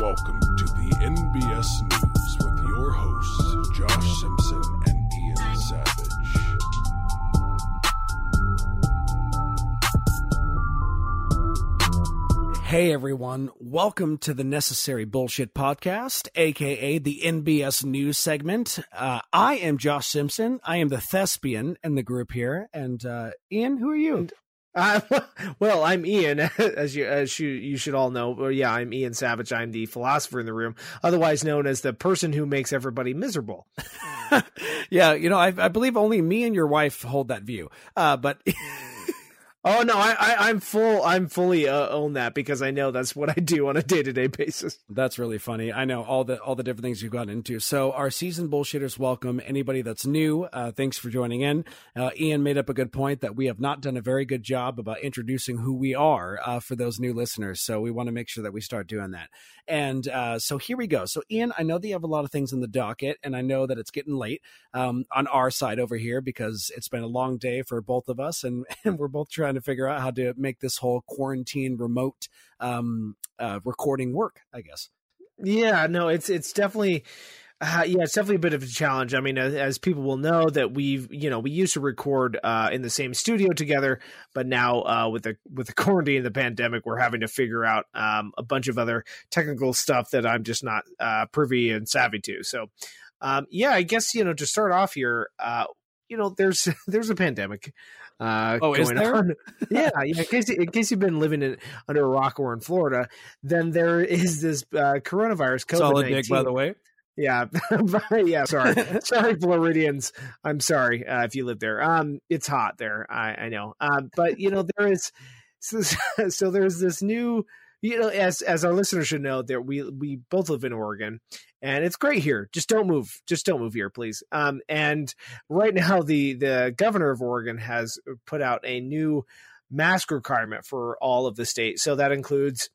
welcome to the NBS News with your hosts, Josh Simpson and Ian Savage. Hey everyone, welcome to the Necessary Bullshit Podcast, aka the NBS News segment. Uh, I am Josh Simpson. I am the thespian in the group here. And uh, Ian, who are you? Uh, well, I'm Ian, as you as you you should all know. Well, yeah, I'm Ian Savage. I'm the philosopher in the room, otherwise known as the person who makes everybody miserable. yeah, you know, I, I believe only me and your wife hold that view. Uh, but Oh no, I, I am full. I'm fully uh, own that because I know that's what I do on a day to day basis. That's really funny. I know all the all the different things you've gotten into. So our season bullshitters welcome anybody that's new. Uh, thanks for joining in. Uh, Ian made up a good point that we have not done a very good job about introducing who we are uh, for those new listeners. So we want to make sure that we start doing that. And uh, so here we go. So Ian, I know that you have a lot of things in the docket, and I know that it's getting late um, on our side over here because it's been a long day for both of us, and, and we're both trying to figure out how to make this whole quarantine remote um, uh, recording work. I guess. Yeah, no, it's it's definitely. Uh, yeah, it's definitely a bit of a challenge. I mean, as, as, people will know, that we've you know we used to record uh, in the same studio together, but now uh, with the with the quarantine, and the pandemic, we're having to figure out um, a bunch of other technical stuff that I'm just not uh, privy and savvy to. So, um, yeah, I guess you know to start off here, uh, you know, there's there's a pandemic. Uh, oh, is there? On. yeah, yeah. In case, in case you've been living in, under a rock or in Florida, then there is this uh, coronavirus. COVID-19. Solid dig, by the way. Yeah, yeah. Sorry, sorry, Floridians. I'm sorry uh, if you live there. Um, it's hot there. I, I know. Um, but you know there is so, so there's this new you know, as as our listeners should know, that we we both live in Oregon, and it's great here. Just don't move. Just don't move here, please. Um, and right now, the the governor of Oregon has put out a new mask requirement for all of the state. So that includes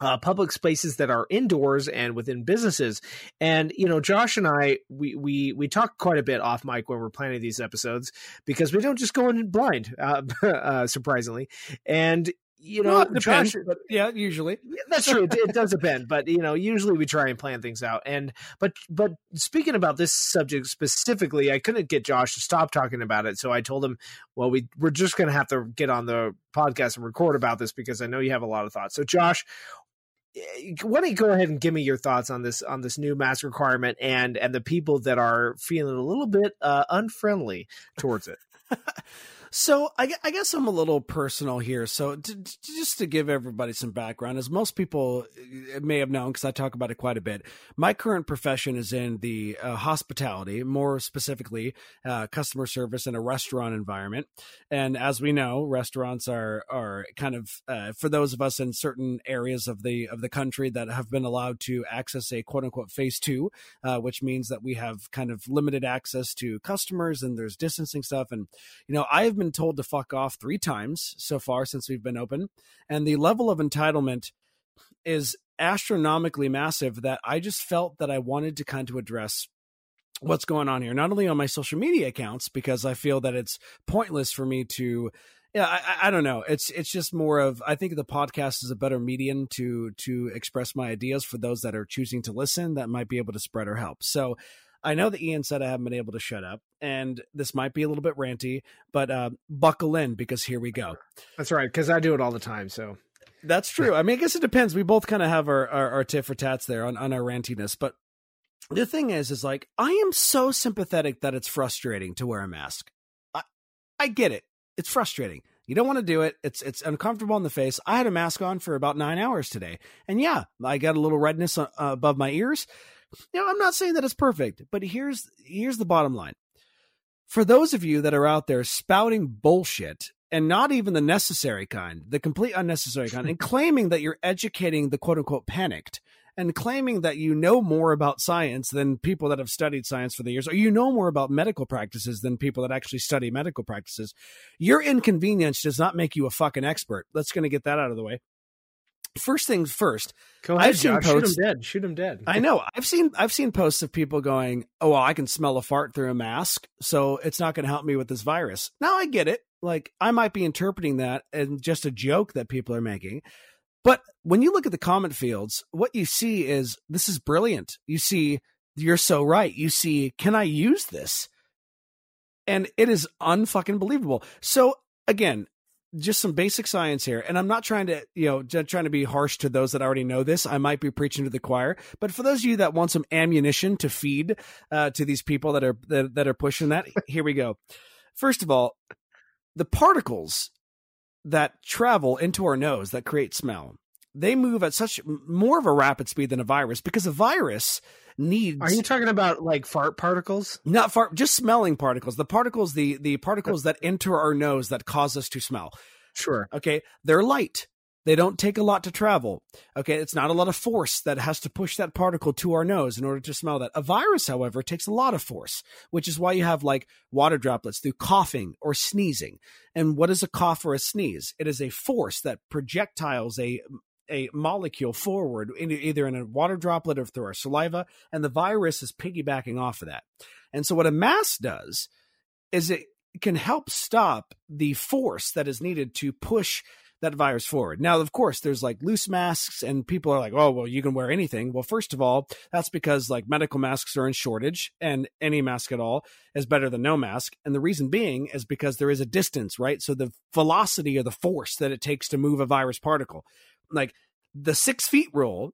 uh, public spaces that are indoors and within businesses. And you know, Josh and I, we we we talk quite a bit off mic when we're planning these episodes because we don't just go in blind, uh, uh, surprisingly. And you know, well, depends, Josh, but yeah, usually that's true. It, it, does depend, but you know, usually we try and plan things out. And but but speaking about this subject specifically, I couldn't get Josh to stop talking about it, so I told him, well, we we're just going to have to get on the podcast and record about this because I know you have a lot of thoughts. So, Josh, eh, why don't you go ahead and give me your thoughts on this on this new mask requirement and and the people that are feeling a little bit uh, unfriendly towards it. So I, I, guess I'm a little personal here. So to, to, just to give everybody some background, as most people uh, may have known, because I talk about it quite a bit, my current profession is in the uh, hospitality, more specifically uh, customer service in a restaurant environment. And as we know, restaurants are are kind of uh, for those of us in certain areas of the of the country that have been allowed to access a quote unquote phase two, uh, which means that we have kind of limited access to customers and there's distancing stuff. And you know, I have been been told to fuck off three times so far since we've been open. And the level of entitlement is astronomically massive that I just felt that I wanted to kind of address what's going on here, not only on my social media accounts, because I feel that it's pointless for me to yeah I, I, don't know it's it's just more of i think the podcast is a better medium to to express my ideas for those that are choosing to listen that might be able to spread or help so I know that Ian said I haven't been able to shut up, and this might be a little bit ranty, but uh, buckle in because here we go. That's right, because I do it all the time. So that's true. I mean, I guess it depends. We both kind of have our, our, our tit for tats there on, on our rantiness, but the thing is, is like I am so sympathetic that it's frustrating to wear a mask. I I get it. It's frustrating. You don't want to do it. It's it's uncomfortable in the face. I had a mask on for about nine hours today, and yeah, I got a little redness uh, above my ears. Know, I'm not saying that it's perfect, but here's here's the bottom line. For those of you that are out there spouting bullshit and not even the necessary kind, the complete unnecessary kind, and claiming that you're educating the quote unquote panicked and claiming that you know more about science than people that have studied science for the years, or you know more about medical practices than people that actually study medical practices, your inconvenience does not make you a fucking expert. Let's going to get that out of the way first things first. Go ahead, I've seen Josh. Posts, Shoot him dead. Shoot him dead. I know. I've seen I've seen posts of people going, "Oh, well, I can smell a fart through a mask, so it's not going to help me with this virus." Now I get it. Like I might be interpreting that and just a joke that people are making, But when you look at the comment fields, what you see is this is brilliant. You see, you're so right. You see, can I use this? And it is unfucking believable. So again, just some basic science here. And I'm not trying to, you know, trying to be harsh to those that already know this. I might be preaching to the choir, but for those of you that want some ammunition to feed uh, to these people that are that, that are pushing that, here we go. First of all, the particles that travel into our nose that create smell, they move at such more of a rapid speed than a virus because a virus needs. Are you talking about like fart particles? Not fart, just smelling particles. The particles, the the particles that enter our nose that cause us to smell. Sure. Okay, they're light. They don't take a lot to travel. Okay, it's not a lot of force that has to push that particle to our nose in order to smell that. A virus, however, takes a lot of force, which is why you have like water droplets through coughing or sneezing. And what is a cough or a sneeze? It is a force that projectiles a a molecule forward in, either in a water droplet or through our saliva, and the virus is piggybacking off of that. And so, what a mask does is it can help stop the force that is needed to push that virus forward. Now, of course, there's like loose masks, and people are like, oh, well, you can wear anything. Well, first of all, that's because like medical masks are in shortage, and any mask at all is better than no mask. And the reason being is because there is a distance, right? So the velocity or the force that it takes to move a virus particle like the six feet rule,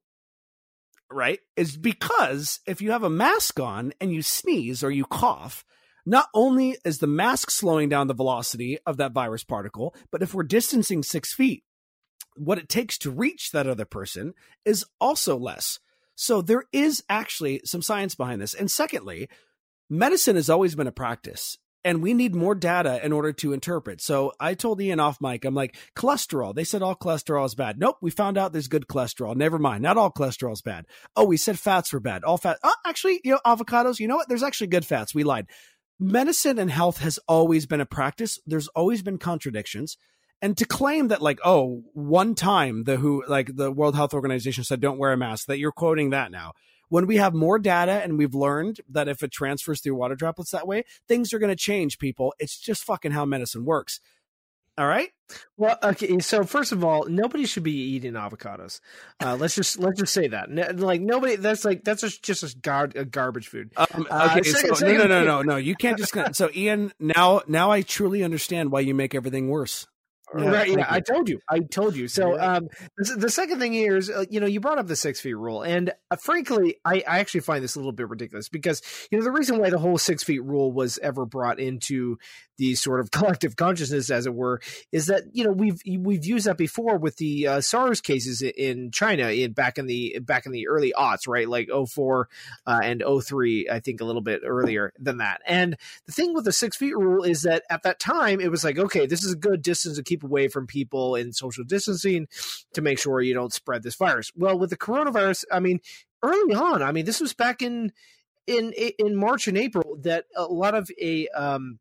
right, is because if you have a mask on and you sneeze or you cough, not only is the mask slowing down the velocity of that virus particle, but if we're distancing six feet, what it takes to reach that other person is also less. So there is actually some science behind this. And secondly, medicine has always been a practice and we need more data in order to interpret. So I told Ian off mic, I'm like, cholesterol. They said all cholesterol is bad. Nope, we found out there's good cholesterol. Never mind. Not all cholesterol is bad. Oh, we said fats were bad. All fat. Oh, actually, you know, avocados, you know what? There's actually good fats. We lied. Medicine and health has always been a practice. There's always been contradictions. And to claim that, like, oh, one time the who, like the World Health Organization said, don't wear a mask, that you're quoting that now when we have more data and we've learned that if it transfers through water droplets that way, things are going to change, people. It's just fucking how medicine works. All right. Well, okay. So first of all, nobody should be eating avocados. Uh, let's just let's just say that. like nobody. That's like that's just just a, gar- a garbage food. Um, uh, okay. Uh, so, no, no, no, no, no. You can't just. so Ian, now now I truly understand why you make everything worse. Yeah, right. Yeah, I told you. I told you. So, um, the, second thing here is, uh, you know, you brought up the six feet rule, and uh, frankly, I, I actually find this a little bit ridiculous because you know the reason why the whole six feet rule was ever brought into the sort of collective consciousness, as it were, is that you know we've we've used that before with the uh, SARS cases in China in back in the back in the early aughts, right? Like 04 uh, and 03, I think a little bit earlier than that. And the thing with the six feet rule is that at that time it was like, okay, this is a good distance to keep away from people in social distancing to make sure you don't spread this virus. Well, with the coronavirus, I mean, early on, I mean, this was back in in in March and April that a lot of a um,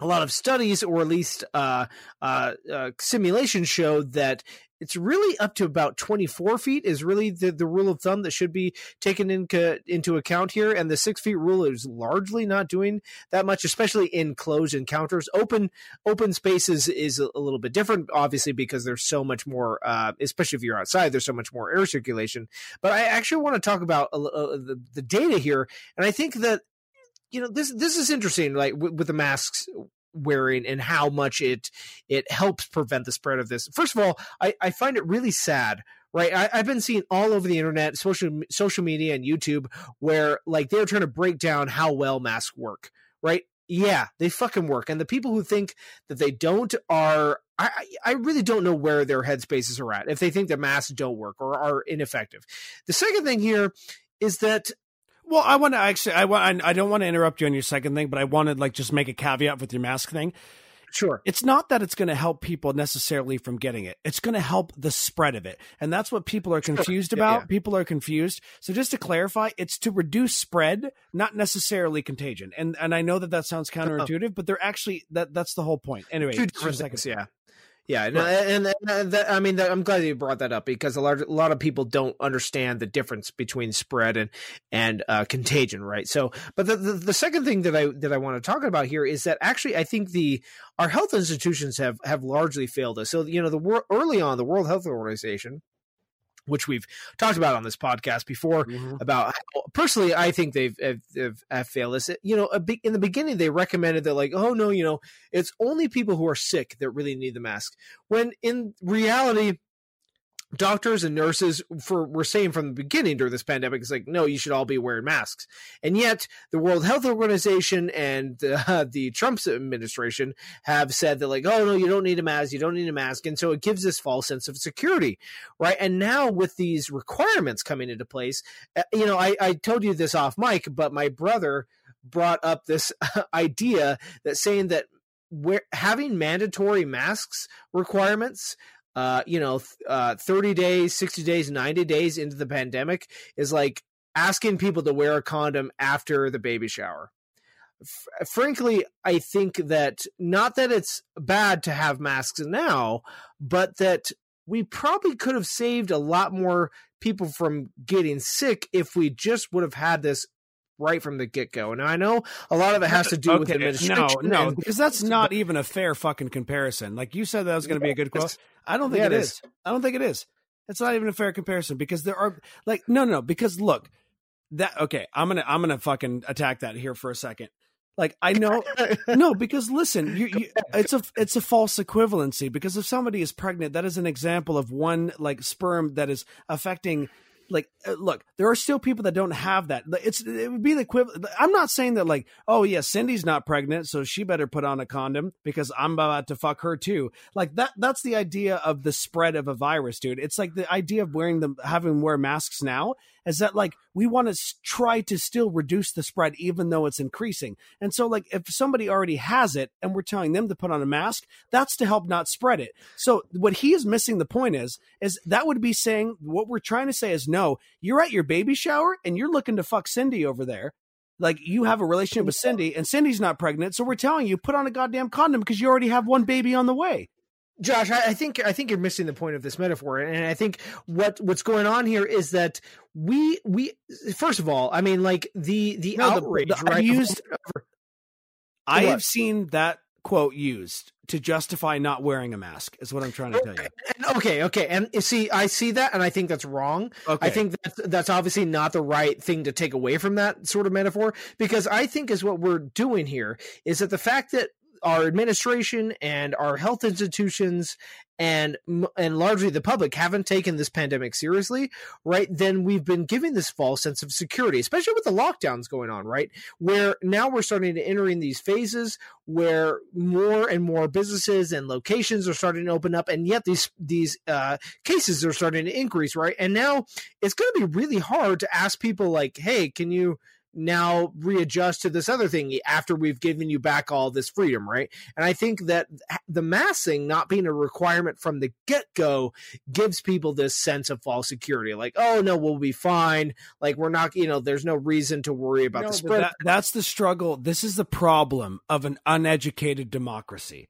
a lot of studies, or at least uh, uh, uh, simulations, showed that it's really up to about 24 feet is really the, the rule of thumb that should be taken into, into account here. And the six feet rule is largely not doing that much, especially in closed encounters. Open open spaces is a, a little bit different, obviously, because there's so much more, uh, especially if you're outside, there's so much more air circulation. But I actually want to talk about uh, the, the data here. And I think that you know this this is interesting like with, with the masks wearing and how much it it helps prevent the spread of this. First of all, I, I find it really sad right? I, have been seeing all over the internet, social social media, and YouTube where like they're trying to break down how well masks work, right? Yeah, they fucking work, and the people who think that they don't are. I, I really don't know where their headspaces are at if they think that masks don't work or are ineffective. The second thing here is that well, I want to actually, I want, I don't want to interrupt you on your second thing, but I wanted like just make a caveat with your mask thing. Sure. It's not that it's going to help people necessarily from getting it. It's going to help the spread of it. And that's what people are confused sure. about. Yeah, yeah. People are confused. So just to clarify, it's to reduce spread, not necessarily contagion. And and I know that that sounds uh-huh. counterintuitive, but they're actually that that's the whole point. Anyway, two different seconds, yeah. Yeah, no, and, and, and that, I mean, that, I'm glad you brought that up because a lot, a lot of people don't understand the difference between spread and and uh, contagion, right? So, but the, the, the second thing that I that I want to talk about here is that actually I think the our health institutions have have largely failed us. So, you know, the early on, the World Health Organization which we've talked about on this podcast before mm-hmm. about how, personally I think they've, have, have failed us. You know, in the beginning they recommended that like, oh no, you know, it's only people who are sick that really need the mask. When in reality, doctors and nurses for were saying from the beginning during this pandemic is like no you should all be wearing masks. And yet the world health organization and uh, the trump's administration have said that like oh no you don't need a mask you don't need a mask. And so it gives this false sense of security right? And now with these requirements coming into place uh, you know I, I told you this off mic but my brother brought up this idea that saying that where having mandatory masks requirements uh, you know, uh, 30 days, 60 days, 90 days into the pandemic is like asking people to wear a condom after the baby shower. F- frankly, I think that not that it's bad to have masks now, but that we probably could have saved a lot more people from getting sick if we just would have had this right from the get go. And I know a lot of it has to do okay. with administration. No, no, because that's not even a fair fucking comparison. Like you said, that was going to be a good quote. I don't think yeah, it is. is. I don't think it is. It's not even a fair comparison because there are like no, no, no. Because look, that okay. I'm gonna I'm gonna fucking attack that here for a second. Like I know, no, because listen, you, you, it's a it's a false equivalency. Because if somebody is pregnant, that is an example of one like sperm that is affecting like uh, look there are still people that don't have that. It's it would be the equivalent i'm not saying that like oh yeah cindy's not pregnant so she better put on a condom because i'm about to fuck her too. Like that that's the idea of the spread of a virus dude. It's like the idea of wearing them having wear masks now is that like we want to try to still reduce the spread even though it's increasing. And so like if somebody already has it and we're telling them to put on a mask, that's to help not spread it. So what he is missing the point is is that would be saying what we're trying to say is no, you're at your baby shower and you're looking to fuck Cindy over there like you have a relationship with Cindy and Cindy's not pregnant, so we're telling you put on a goddamn condom because you already have one baby on the way. Josh, I, I, think I think you're missing the point of this metaphor, and I think what what's going on here is that we we first of all, I mean, like the the no, outrage. The, the, right? I used. I have seen that quote used to justify not wearing a mask. Is what I'm trying to tell you. Okay, okay, and you see, I see that, and I think that's wrong. Okay. I think that's that's obviously not the right thing to take away from that sort of metaphor because I think is what we're doing here is that the fact that our administration and our health institutions and and largely the public haven't taken this pandemic seriously, right? Then we've been giving this false sense of security, especially with the lockdowns going on, right? Where now we're starting to enter in these phases where more and more businesses and locations are starting to open up, and yet these these uh, cases are starting to increase, right? And now it's going to be really hard to ask people like, "Hey, can you?" Now readjust to this other thing after we've given you back all this freedom, right? And I think that the massing not being a requirement from the get go gives people this sense of false security, like, oh no, we'll be fine. Like we're not, you know, there's no reason to worry about no, the spread. That, that's the struggle. This is the problem of an uneducated democracy.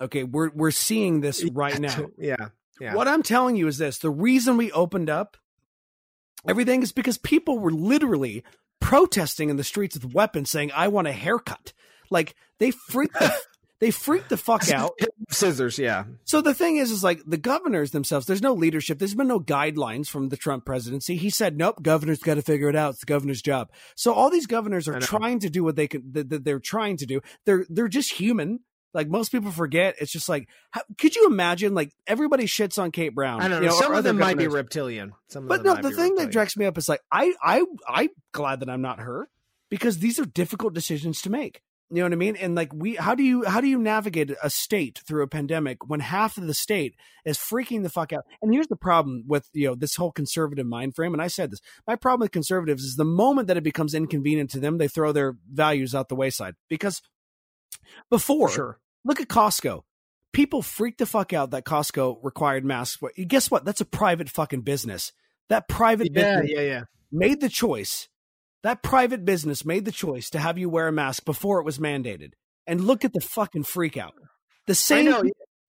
Okay, we're we're seeing this right now. yeah. Yeah. What I'm telling you is this: the reason we opened up everything is because people were literally protesting in the streets with weapons saying, I want a haircut. Like they freaked the, they freaked the fuck out. Scissors, yeah. So the thing is, is like the governors themselves, there's no leadership. There's been no guidelines from the Trump presidency. He said, nope, governors got to figure it out. It's the governor's job. So all these governors are trying to do what they can, that they're trying to do. They're, they're just human. Like most people forget, it's just like, how, could you imagine? Like everybody shits on Kate Brown. I don't know. You know some of them might be reptilian. Some but no, the thing reptilian. that directs me up is like, I, I, I'm glad that I'm not her because these are difficult decisions to make. You know what I mean? And like we, how do you how do you navigate a state through a pandemic when half of the state is freaking the fuck out? And here's the problem with you know this whole conservative mind frame. And I said this, my problem with conservatives is the moment that it becomes inconvenient to them, they throw their values out the wayside because before sure. Look at Costco. People freaked the fuck out that Costco required masks. Guess what? That's a private fucking business. That private yeah, business yeah, yeah. made the choice. That private business made the choice to have you wear a mask before it was mandated. And look at the fucking freak out. The same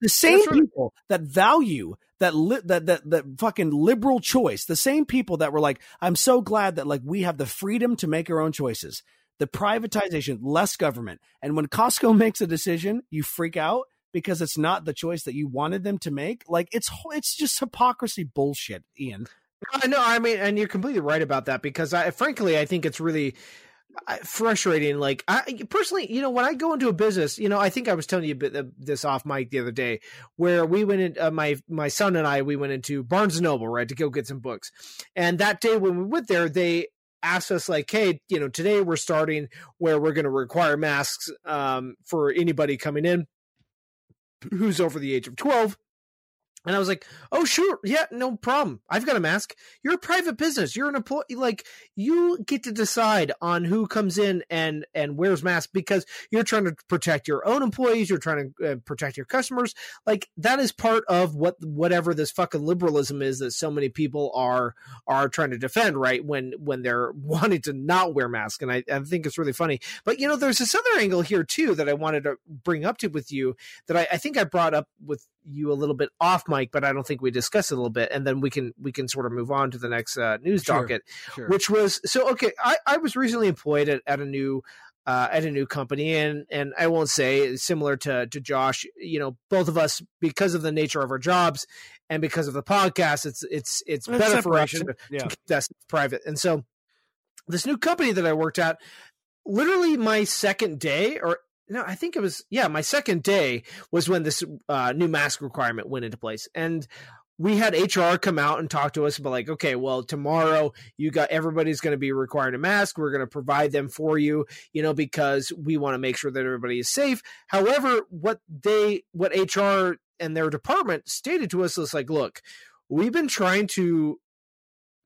The same people that value that li- that that that fucking liberal choice, the same people that were like, I'm so glad that like we have the freedom to make our own choices. The privatization, less government. And when Costco makes a decision, you freak out because it's not the choice that you wanted them to make. Like it's it's just hypocrisy bullshit, Ian. I know. I mean, and you're completely right about that because I, frankly, I think it's really uh, frustrating. Like, I personally, you know, when I go into a business, you know, I think I was telling you a bit of this off mic the other day, where we went in, uh, my my son and I, we went into Barnes and Noble, right, to go get some books, and that day when we went there, they asked us like, hey, you know, today we're starting where we're going to require masks um, for anybody coming in who's over the age of twelve. And I was like, "Oh, sure, yeah, no problem. I've got a mask. You're a private business. You're an employee. Like, you get to decide on who comes in and and wears masks because you're trying to protect your own employees. You're trying to uh, protect your customers. Like, that is part of what whatever this fucking liberalism is that so many people are are trying to defend. Right when when they're wanting to not wear masks, and I, I think it's really funny. But you know, there's this other angle here too that I wanted to bring up to with you that I, I think I brought up with you a little bit off mic, but I don't think we discussed it a little bit, and then we can we can sort of move on to the next uh, news Sure, docket, Sure. which was so okay. I, I was recently employed at, at a new uh, at a new company, and and I won't say similar to to Josh. You know, both of us because of the nature of our jobs and because of the podcast, it's it's it's It's better for us to, yeah. to keep that private. And so this new company that I worked at, literally my second day or no, I think it was yeah, my second day was when this uh, new mask requirement went into place. And we had HR come out and talk to us about like, okay, well, tomorrow you got everybody's going to be required a mask. We're going to provide them for you, you know, because we want to make sure that everybody is safe. However, what they, what HR and their department stated to us was like, look, we've been trying to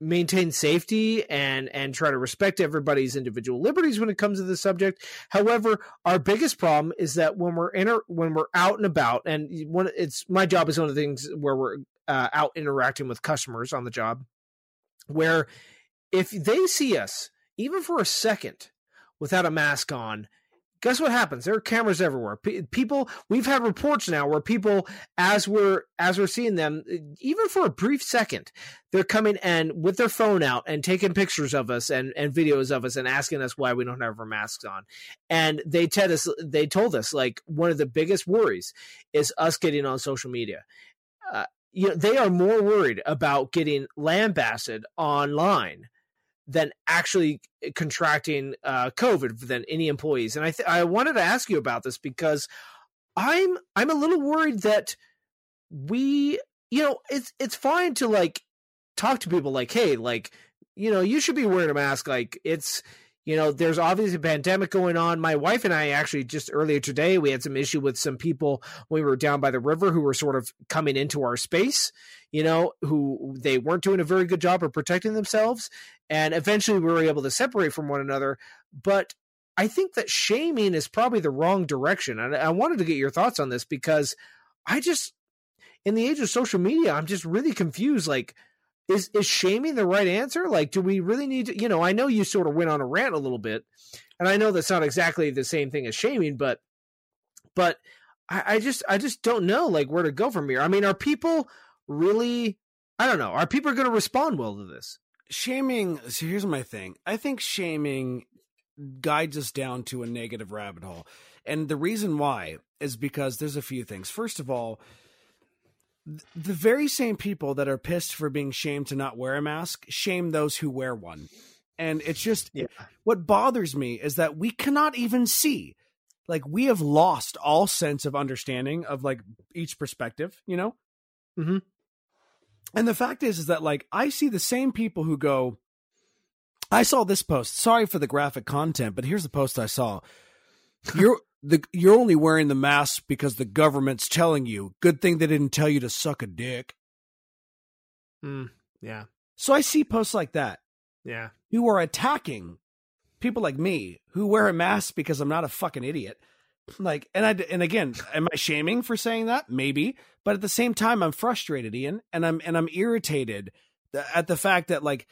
maintain safety and and try to respect everybody's individual liberties when it comes to the subject. However, our biggest problem is that when we're inter- when we're out and about, and one it's my job is one of the things where we're uh, out interacting with customers on the job, where if they see us even for a second without a mask on. Guess what happens? There are cameras everywhere. P- people, we've had reports now where people, as we're as we're seeing them, even for a brief second, they're coming and with their phone out and taking pictures of us and, and videos of us and asking us why we don't have our masks on. And they tell us they told us like one of the biggest worries is us getting on social media. Uh, you know, they are more worried about getting lambasted online than actually contracting uh, COVID than any employees. And I th- I wanted to ask you about this because I'm I'm a little worried that we you know it's it's fine to like talk to people like hey like you know you should be wearing a mask. Like it's you know there's obviously a pandemic going on. My wife and i actually just earlier today we had some issue with some people when we were down by the river who were sort of coming into our space you know who they weren't doing a very good job of protecting themselves and eventually we were able to separate from one another but i think that shaming is probably the wrong direction and i wanted to get your thoughts on this because i just in the age of social media i'm just really confused like is is shaming the right answer? Like, do we really need to? You know, I know you sort of went on a rant a little bit, and I know that's not exactly the same thing as shaming, but but I, I just I just don't know like where to go from here. I mean, are people really? I don't know. Are people going to respond well to this? Shaming. So here's my thing. I think shaming guides us down to a negative rabbit hole, and the reason why is because there's a few things. First of all the very same people that are pissed for being shamed to not wear a mask shame those who wear one. And it's just Yeah. what bothers me is that we cannot even see. Like we have lost all sense of understanding of like each perspective, you know? Mhm. And the fact is is that like I see the same people who go I saw this post. Sorry for the graphic content, but here's the post I saw. You're the you're only wearing the mask because the government's telling you. Good thing they didn't tell you to suck a dick. Mm, yeah, So I see posts like that yeah, who are attacking people like me who wear a mask because I'm not a fucking idiot. Like, and I and again, am I shaming for saying that? Maybe, but at the same time, I'm frustrated, Ian, and I'm and I'm irritated at the fact that like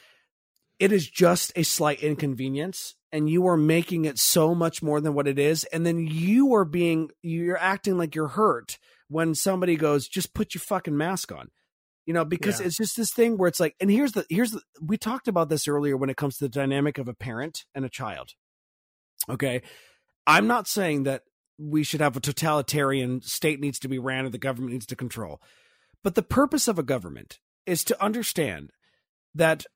it is just a slight inconvenience, and you are making it so much more than what it is, and then you are being you're acting like you're hurt when somebody goes, "Just put your fucking mask on." You know, because Yeah. it's just this thing where it's like, and here's the here's the we talked about this earlier when it comes to the dynamic of a parent and a child. Okay, I'm not saying that we should have a totalitarian state needs to be ran and the government needs to control, but the purpose of a government is to understand that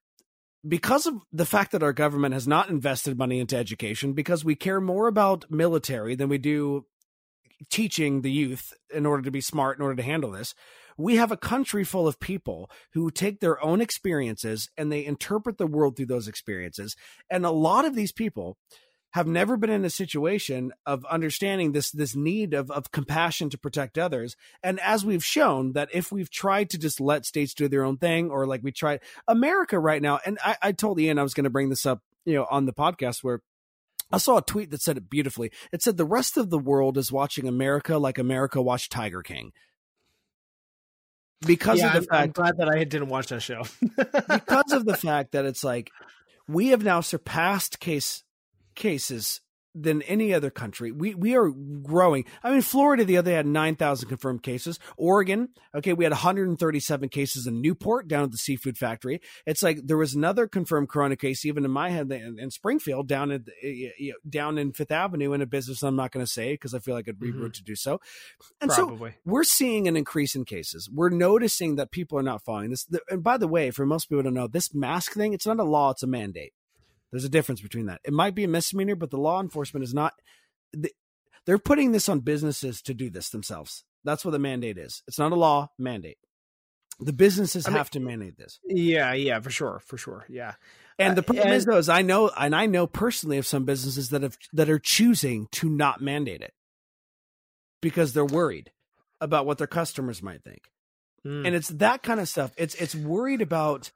because of the fact that our government has not invested money into education, because we care more about military than we do teaching the youth in order to be smart, in order to handle this, we have a country full of people who take their own experiences and they interpret the world through those experiences. And a lot of these people have never been in a situation of understanding this this need of, of compassion to protect others and as we've shown that if we've tried to just let states do their own thing or like we tried america right now and i, I told ian i was going to bring this up you know on the podcast where I saw a tweet that said it beautifully. It said the rest of the world is watching America like America watched Tiger King. Because yeah, of the I'm, I'm fact glad that I didn't watch that show. because of the fact that it's like we have now surpassed case cases than any other country. We we are growing. I mean, Florida the other day had nine thousand confirmed cases. Oregon, okay, we had 137 cases in Newport down at the seafood factory. It's like there was another confirmed corona case even in my head in, in Springfield down at you know, down in Fifth Avenue in a business I'm not going to say because I feel like it'd be Mhm. rude to do so. And so we're seeing an increase in cases. We're noticing that people are not following this. And by the way, for most people to know, this mask thing, it's not a law, it's a mandate. There's a difference between that. It might be a misdemeanor, but the law enforcement is not. They're putting this on businesses to do this themselves. That's what the mandate is. It's not a law, mandate. The businesses I mean- have to mandate this. Yeah, yeah, for sure, for sure. Yeah. And Uh, the problem is, and- though, is I know, and I know personally of some businesses that have that are choosing to not mandate it because they're worried about what their customers might think. Mm. and it's that kind of stuff it's it's worried about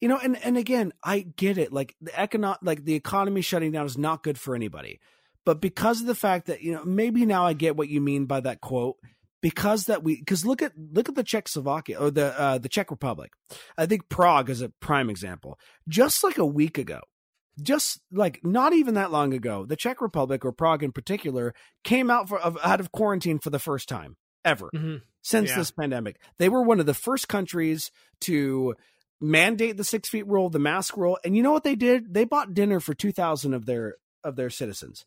you know and and again i get it like the economic like the economy shutting down is not good for anybody but because of the fact that you know maybe now i get what you mean by that quote because that we because look at look at the czechoslovakia or the uh the czech republic i think prague is a prime example just like a week ago just like not even that long ago the czech republic or prague in particular came out for of, out of quarantine for the first time ever Mhm. since Yeah. this pandemic. They were one of the first countries to mandate the six feet rule, the mask rule, and you know what they did? They bought dinner for two thousand of their of their citizens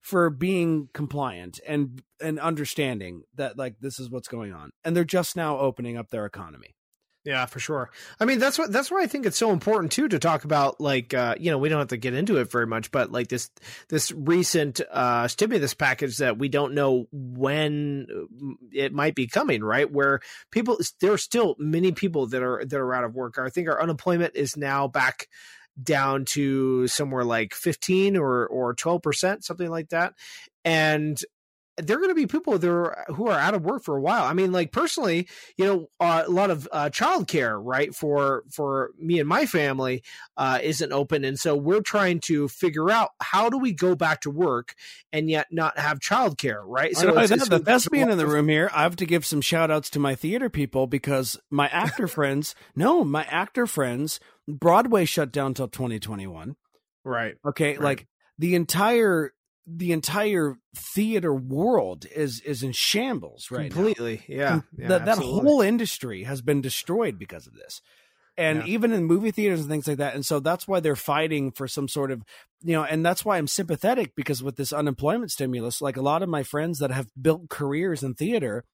for being compliant and and understanding that like this is what's going on, and they're just now opening up their economy. Yeah, for sure. I mean, that's what that's why I think it's so important too to talk about like uh, you know, we don't have to get into it very much, but like this this recent uh stimulus package that we don't know when uh, it might be coming, right? Where people there are still many people that are that are out of work. I think our unemployment is now back down to somewhere like 15 or or 12%, something like that. And there are going to be people that are, who are out of work for a while. I mean, like personally, you know, uh, a lot of uh, childcare, right, for for me and my family, uh, isn't open, and so we're trying to figure out how do we go back to work and yet not have childcare, right? So it's- the it's- best being in the room here, I have to give some shout outs to my theater people because my actor friends, no, my actor friends, Broadway shut down till 2021. right? Okay, Right. like the entire the entire theater world is is in shambles right now. Completely, yeah. yeah that, that whole industry has been destroyed because of this and Yeah. even in movie theaters and things like that and so that's why they're fighting for some sort of you know and that's why i'm sympathetic because with this unemployment stimulus like a lot of my friends that have built careers in theater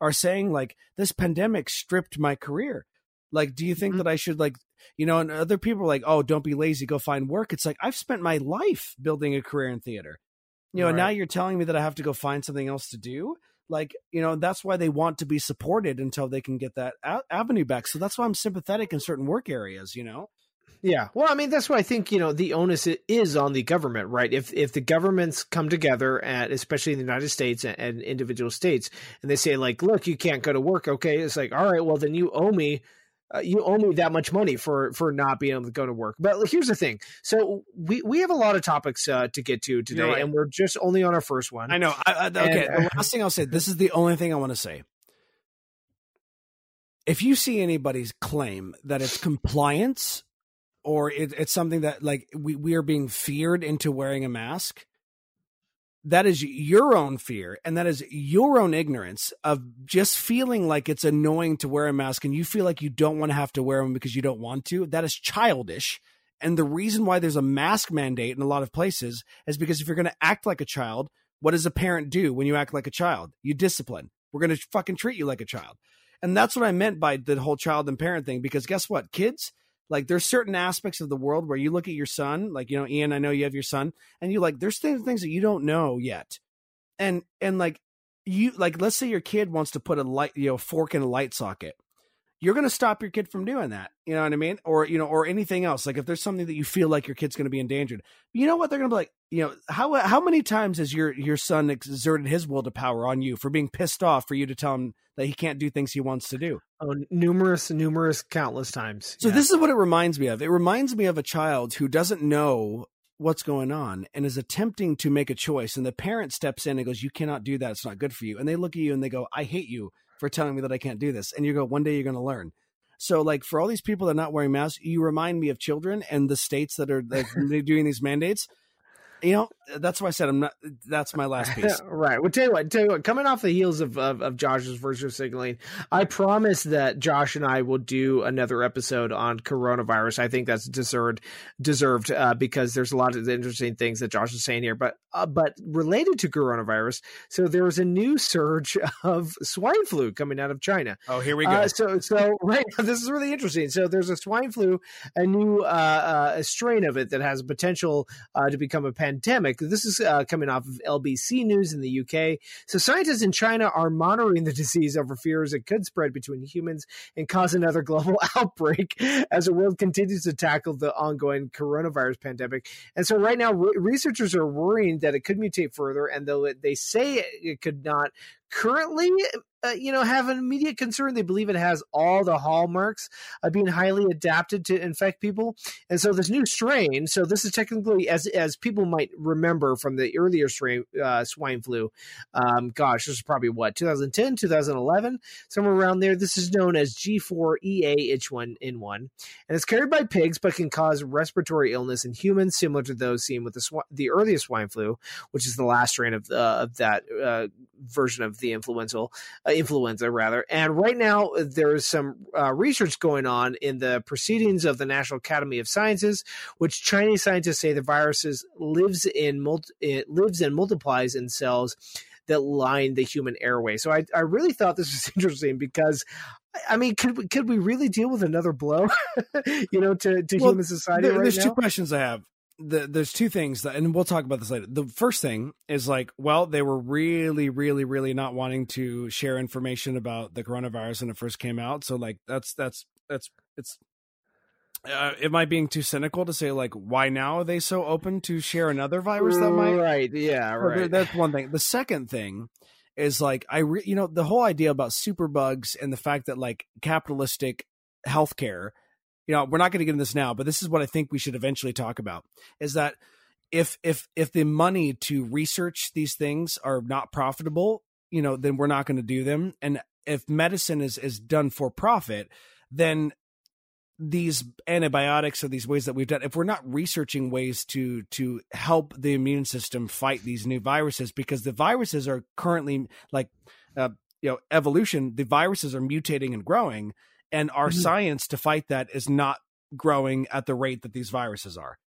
are saying like this pandemic stripped my career like do you think Mhm. that i should like you know and other people are like oh don't be lazy go find work it's like i've spent my life building a career in theater you know and now you're telling me that i have to go find something else to do? Like you know that's why they want to be supported until they can get that a- avenue back. So that's why i'm sympathetic in certain work areas you know? Yeah, well, I mean, that's why I think you know the onus is on the government, right? If if the governments come together, and especially in the United States and, and individual states, and they say like, "Look, you can't go to work," okay, it's like, all right, well, then you owe me, uh, you owe me that much money for for not being able to go to work. But here's the thing: so we we have a lot of topics uh, to get to today, right. and we're just only on our first one. i know I, I, okay And- the last thing i'll say this is the only thing i want to say if you see anybody's claim that it's compliance or it, it's something that like we, we are being feared into wearing a mask that is your own fear and that is your own ignorance of just feeling like it's annoying to wear a mask and you feel like you don't want to have to wear them because you don't want to. That is childish. And the reason why there's a mask mandate in a lot of places is because if you're going to act like a child, what does a parent do when you act like a child? You discipline. We're going to fucking treat you like a child. And that's what I meant by the whole child and parent thing because guess what? Kids, like there's certain aspects of the world where you look at your son, like you know, Ian, I know you have your son, and you like there's things things that you don't know yet. And and like you like let's say your kid wants to put a light, you know, fork in a light socket. You're going to stop your kid from doing that. You know what I mean? Or, you know, or anything else. Like if there's something that you feel like your kid's going to be endangered, you know what? They're going to be like, you know, how, how many times has your, your son exerted his will to power on you for being pissed off for you to tell him that he can't do things he wants to do? Oh, numerous, numerous, countless times. So yeah. this is what it reminds me of. It reminds me of a child who doesn't know what's going on and is attempting to make a choice and the parent steps in and goes you cannot do that it's not good for you and they look at you and they go i hate you for telling me that i can't do this. And you go one day you're going to learn. So like for all these people that are not wearing masks you remind me of children and the states that are like, doing these mandates. You know, that's why I said I'm not. That's my last piece. right. Well, tell you what. Tell you what. Coming off the heels of, of, of Josh's virtue signaling, I promise that Josh and I will do another episode on coronavirus. I think that's deserved. Deserved uh, because there's a lot of interesting things that Josh is saying here. But uh, but related to coronavirus, so there was a new surge of swine flu coming out of China. Oh, here we go. Uh, so so right. This is really interesting. So there's a swine flu, a new uh, uh, strain of it that has potential uh, to become a pandemic This is uh, coming off of LBC News in the UK. So, scientists in China are monitoring the disease over fears it could spread between humans and cause another global outbreak as the world continues to tackle the ongoing coronavirus pandemic. And so, right now, re- researchers are worrying that it could mutate further, and though they say it could not currently uh, you know, have an immediate concern. They believe it has all the hallmarks of being highly adapted to infect people. And so this new strain, so this is technically, as as people might remember from the earlier strain, uh, swine flu, um, gosh, this is probably what, 2010, 2011, somewhere around there. This is known as G4EA-H1N1. And it's carried by pigs, but can cause respiratory illness in humans, similar to those seen with the, sw- the earliest swine flu, which is the last strain of, uh, of that uh, version of the influenza. Influenza rather. And right now, there is some uh, research going on in the proceedings of the National Academy of Sciences, which Chinese scientists say the viruses lives in multi- it lives and multiplies in cells that line the human airway. So I, I really thought this was interesting because I mean, could we, could we really deal with another blow, you know, to, to well, human society? There, right there's now? two questions I have the, there's two things that, and we'll talk about this later. The first thing is like, well, they were really, really, really not wanting to share information about the coronavirus when it first came out. So like, that's that's that's it's. Uh, am I being too cynical to say like why now are they so open to share another virus that might? Right. Yeah. Right. That's one thing. The second thing is like I, re- you know, the whole idea about superbugs and the fact that like capitalistic healthcare you know, we're not going to get into this now, but this is what I think we should eventually talk about is that if if if the money to research these things are not profitable, you know, then we're not going to do them. And if medicine is is done for profit, then these antibiotics or these ways that we've done if we're not researching ways to to help the immune system fight these new viruses because the viruses are currently like uh, you know evolution the viruses are mutating and growing and our mm-hmm. science to fight that is not growing at the rate that these viruses are.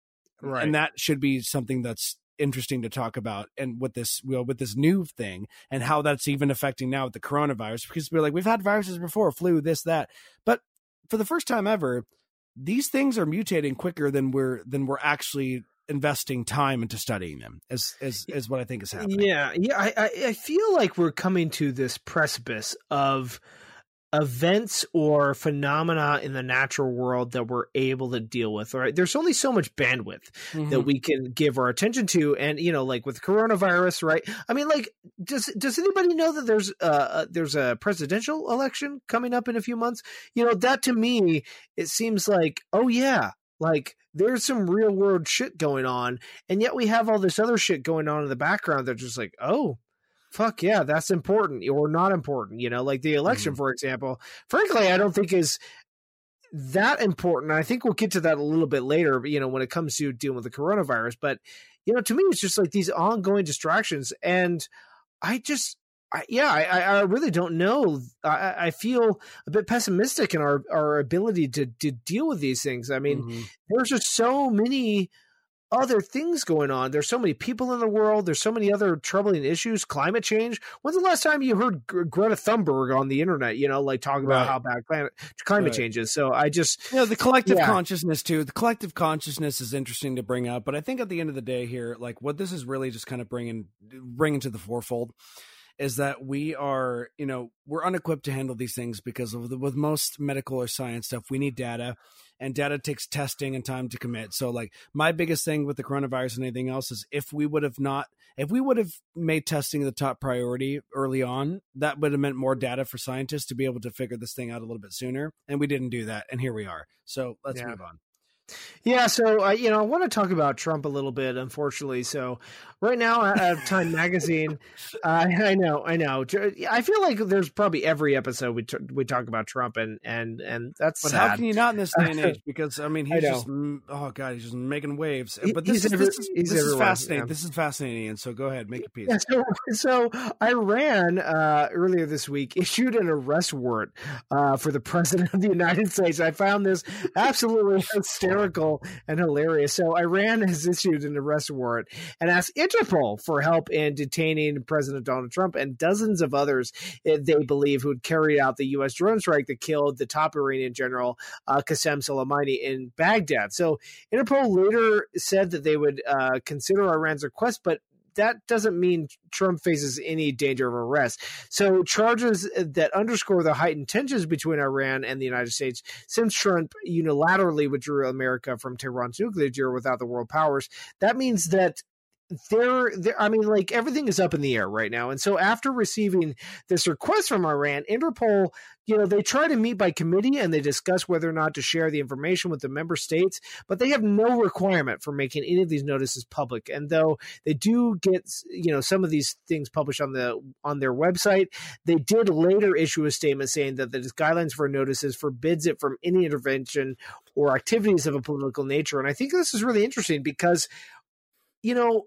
Right. And that should be something that's interesting to talk about and with this you know, with this new thing and how that's even affecting now with the coronavirus because we're like we've had viruses before flu this that but for the first time ever these things are mutating quicker than we're than we're actually investing time into studying them is is is what I think is happening. Yeah, yeah. I I feel like we're coming to this precipice of events or phenomena in the natural world that we're able to deal with right? There's only so much bandwidth mm-hmm. that we can give our attention to and you know like with coronavirus right? I mean like does does anybody know that there's uh, uh there's a presidential election coming up in a few months? You know that to me it seems like oh yeah like there's some real world shit going on and yet we have all this other shit going on in the background that's just like oh fuck yeah, that's important or not important. You know, like the election, mm-hmm. for example. Frankly, I don't think is that important. I think we'll get to that a little bit later, you know, when it comes to dealing with the coronavirus. But, you know, to me, it's just like these ongoing distractions, and I just. I, yeah, I, I really don't know. I, I feel a bit pessimistic in our, our ability to, to deal with these things. I mean, mm-hmm. there's just so many other things going on. There's so many people in the world. There's so many other troubling issues. Climate change. When's the last time you heard G- Greta Thunberg on the internet? You know, like talking about right. how bad climate climate right. change is. So I just, you know, the collective yeah. consciousness too. The collective consciousness is interesting to bring up, but I think at the end of the day here, like what this is really just kind of bringing bringing to the forefold is that we are, you know, we're unequipped to handle these things because of the, with most medical or science stuff, we need data and data takes testing and time to commit. So like my biggest thing with the coronavirus and anything else is if we would have not if we would have made testing the top priority early on, that would have meant more data for scientists to be able to figure this thing out a little bit sooner. And we didn't do that. And here we are. So let's yeah. move on. Yeah, so uh, you know, I want to talk about Trump a little bit. Unfortunately, so right now Time Magazine, uh, I know, I know. I feel like there's probably every episode we t- we talk about Trump, and and and that's. But sad. how can you not in this day and age? Because I mean, he's I just oh god, he's just making waves. But this is, this is, this is fascinating. Yeah. This is fascinating, and so go ahead, make a piece. Yeah, so, so Iran uh, earlier this week issued an arrest warrant uh, for the president of the United States. I found this absolutely hysterical hysterical and hilarious. So Iran has issued an arrest warrant and asked Interpol for help in detaining President Donald Trump and dozens of others eh, they believe who carried out the U.S. drone strike that killed the top Iranian general uh, Qasem Soleimani in Baghdad. So Interpol later said that they would uh, consider Iran's request, but that doesn't mean Trump faces any danger of arrest. So charges that underscore the heightened tensions between Iran and the United States since Trump unilaterally withdrew America from Tehran's nuclear deal without the world powers. That means that there, I mean, like everything is up in the air right now. And so after receiving this request from Iran, Interpol, you know, they try to meet by committee and they discuss whether or not to share the information with the member states, but they have no requirement for making any of these notices public. And though they do get, you know, some of these things published on the on their website, they did later issue a statement saying that the guidelines for notices forbids it from any intervention or activities of a political nature. And I think this is really interesting because you know,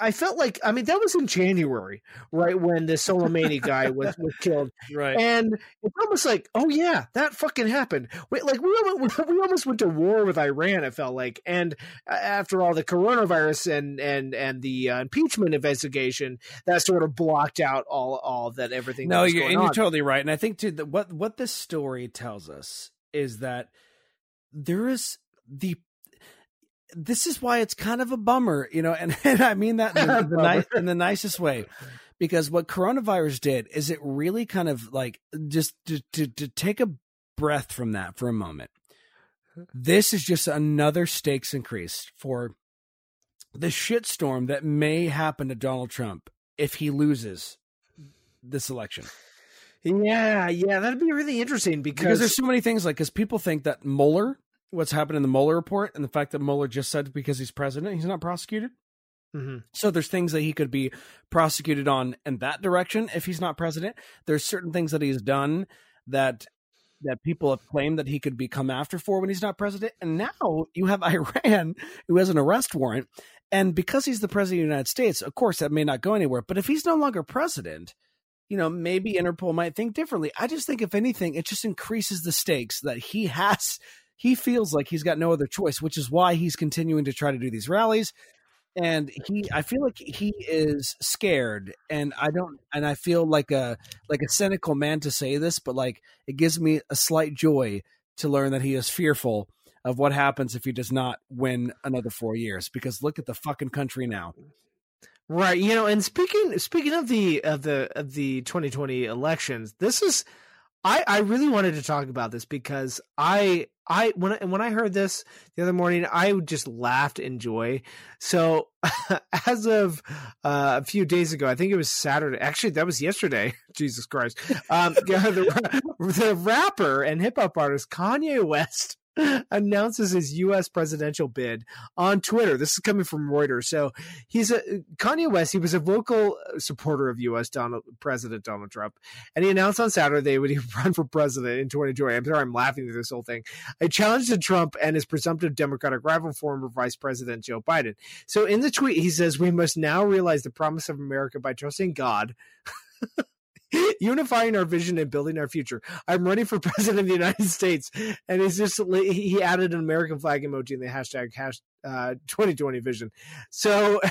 I felt like I mean that was in January, right when the Soleimani guy was, was killed, right? And it's almost like, oh yeah, that fucking happened. We, like we almost, we almost went to war with Iran. It felt like, and after all the coronavirus and and and the uh, impeachment investigation, that sort of blocked out all all that everything. No, you're, and on. you're totally right. And I think too that what what this story tells us is that there is the this is why it's kind of a bummer, you know, and, and I mean that in the, the nice, in the nicest way, because what coronavirus did is it really kind of like just to, to, to take a breath from that for a moment. This is just another stakes increase for the shitstorm that may happen to Donald Trump if he loses this election. Yeah, yeah, that'd be really interesting because, because there's so many things like because people think that Mueller what's happened in the Mueller report and the fact that Mueller just said because he's president, he's not prosecuted. Mm-hmm. So there's things that he could be prosecuted on in that direction if he's not president. There's certain things that he's done that that people have claimed that he could be come after for when he's not president. And now you have Iran who has an arrest warrant. And because he's the president of the United States, of course that may not go anywhere. But if he's no longer president, you know, maybe Interpol might think differently. I just think if anything, it just increases the stakes that he has he feels like he's got no other choice, which is why he's continuing to try to do these rallies. And he, I feel like he is scared, and I don't, and I feel like a like a cynical man to say this, but like it gives me a slight joy to learn that he is fearful of what happens if he does not win another four years. Because look at the fucking country now. Right, you know, and speaking speaking of the of the of the 2020 elections, this is I, I really wanted to talk about this because I I when I, when I heard this the other morning, I just laughed in joy. So as of uh, a few days ago, I think it was Saturday. Actually, that was yesterday. Jesus Christ! Um, the, the rapper and hip hop artist Kanye West announces his U.S. presidential bid on Twitter. This is coming from Reuters. So he's a Kanye West. He was a vocal supporter of U.S. Donald President Donald Trump, and he announced on Saturday when he run for president in 2020. I'm sorry, I'm laughing through this whole thing. I challenged Trump and his presumptive Democratic rival, former Vice President Joe Biden. So in the tweet, he says, "We must now realize the promise of America by trusting God." unifying our vision and building our future. I'm running for president of the United States, and he's just he added an American flag emoji in the hashtag hash uh, 2020 vision. So.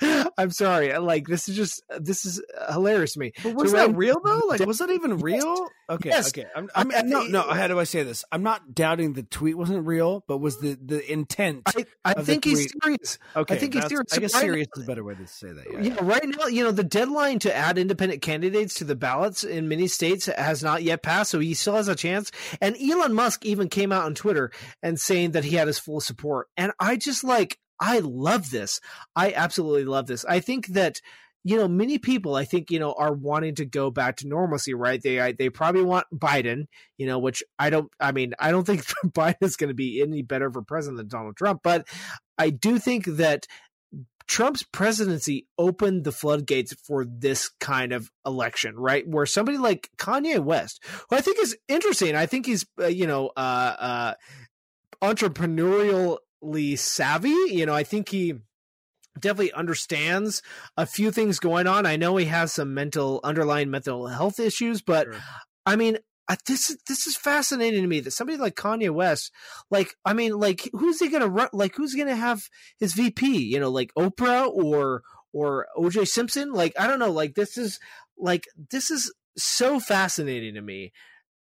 I'm sorry. Uh, like this is just uh, this is uh, hilarious to me. But was so that real though? Like was that even real? Okay, Yes. okay. I'm, I'm, I'm no, no. How do I say this? I'm not doubting the tweet wasn't real, but was the the intent? I, I think he's serious. okay, I think he's serious. I guess Right- serious is a better way to say that. Yeah. Yeah, right now, you know, the deadline to add independent candidates to the ballots in many states has not yet passed, so he still has a chance. And Elon Musk even came out on Twitter and saying that he had his full support. And I just like, I love this. I absolutely love this. I think that you know many people i think you know are wanting to go back to normalcy right they I, they probably want biden you know which i don't i mean i don't think biden is going to be any better for president than donald trump but i do think that Trump's presidency opened the floodgates for this kind of election, right? Where somebody like Kanye West, who I think is interesting, I think he's, uh, you know, uh, uh, entrepreneurially savvy. You know, I think he definitely understands a few things going on. I know he has some mental, underlying mental health issues, but Sure. I mean, I, this is this is fascinating to me that somebody like Kanye West, like I mean, like who's he gonna run? Like who's gonna have his VP? You know, like Oprah or or OJ Simpson? Like I don't know. Like this is like this is so fascinating to me.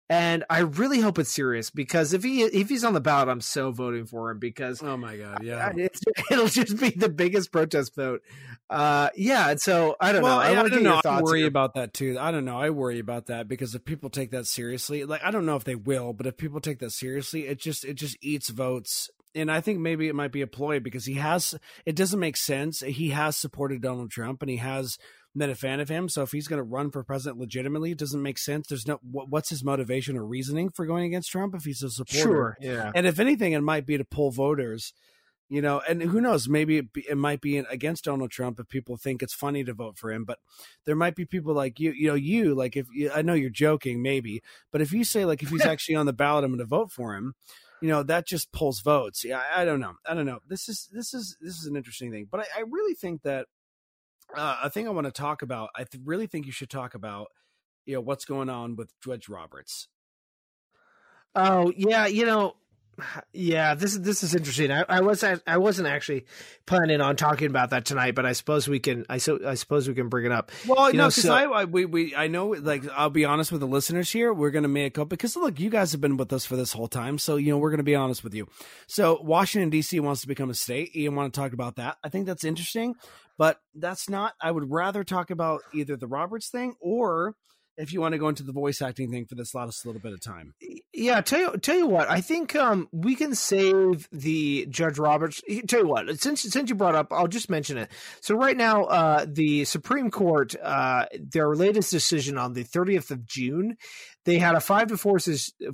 And I really hope it's serious because if he if he's on the ballot, I'm so voting for him because Oh my god. Yeah. it'll just be the biggest protest vote. Uh, yeah, and so I don't well, know. I, I, I want to don't know. I worry here. about that too. I don't know. I worry about that because if people take that seriously, like I don't know if they will, but if people take that seriously, it just it just eats votes. And I think maybe it might be a ploy because he has. It doesn't make sense. He has supported Donald Trump and he has been a fan of him. So if he's going to run for president legitimately, it doesn't make sense. There's no what, what's his motivation or reasoning for going against Trump if he's a supporter. Sure, yeah. And if anything, it might be to pull voters, you know. And who knows? Maybe it, be, it might be against Donald Trump if people think it's funny to vote for him. But there might be people like you, you know, you like if you, I know you're joking, maybe, but if you say like if he's actually on the ballot, I'm going to vote for him. You know that just pulls votes. Yeah, I, I don't know. I don't know. This is this is this is an interesting thing, but I, I really think that uh, a thing I want to talk about. I th- really think you should talk about you know what's going on with Judge Roberts. Oh yeah, you know, yeah. This is this is interesting. I, I was I wasn't actually planning on talking about that tonight, but I suppose we can. I so I suppose we can bring it up. Well, You no, know, because so- I, I we we I know like I'll be honest with the listeners here. We're gonna make up because look, you guys have been with us for this whole time, so you know we're gonna be honest with you. So Washington D.C. wants to become a state. You want to talk about that? I think that's interesting, but that's not. I would rather talk about either the Roberts thing or if you want to go into the voice acting thing for this last little bit of time. Yeah, tell you tell you what, I think um we can save the Judge Roberts. Tell you what, since since you brought up, I'll just mention it. So right now, uh, the Supreme Court, uh, their latest decision on the 30th of June, they had a five to four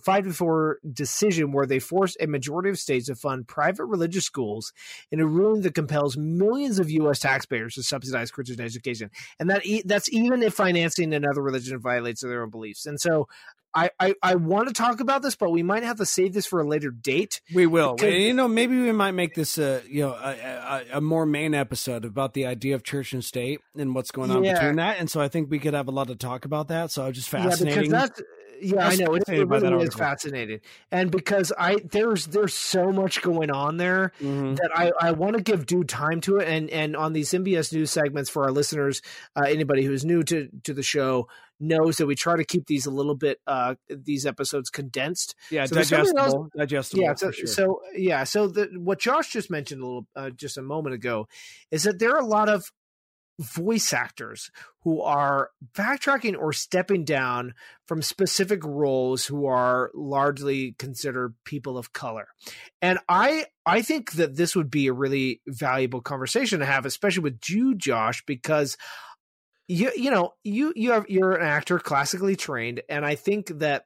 five to four decision where they forced a majority of states to fund private religious schools in a ruling that compels millions of U.S. taxpayers to subsidize Christian education, and that e- that's even if financing another religion violates their own beliefs. And so I, I, I want to talk about this, but we might have to save this for a later date. We will. Because- you know, maybe we might make this a you know a, a, a more main episode about the idea of church and state and what's going on Yeah. between that. And so I think we could have a lot to talk about that. So just Yeah, fascinating. because that's yeah, I know it, fascinated it really is fascinating, and because I there's there's so much going on there Mhm. that I, I want to give due time to it, and and on these NBS news segments for our listeners, uh, anybody who's new to to the show knows that we try to keep these a little bit uh these episodes condensed Yeah, So digestible. digestible. yeah so, sure. so yeah so the, what josh just mentioned a little uh, just a moment ago is that there are a lot of voice actors who are backtracking or stepping down from specific roles who are largely considered people of color. And i i think that this would be a really valuable conversation to have especially with you josh because you you know you you have you're an actor classically trained and i think that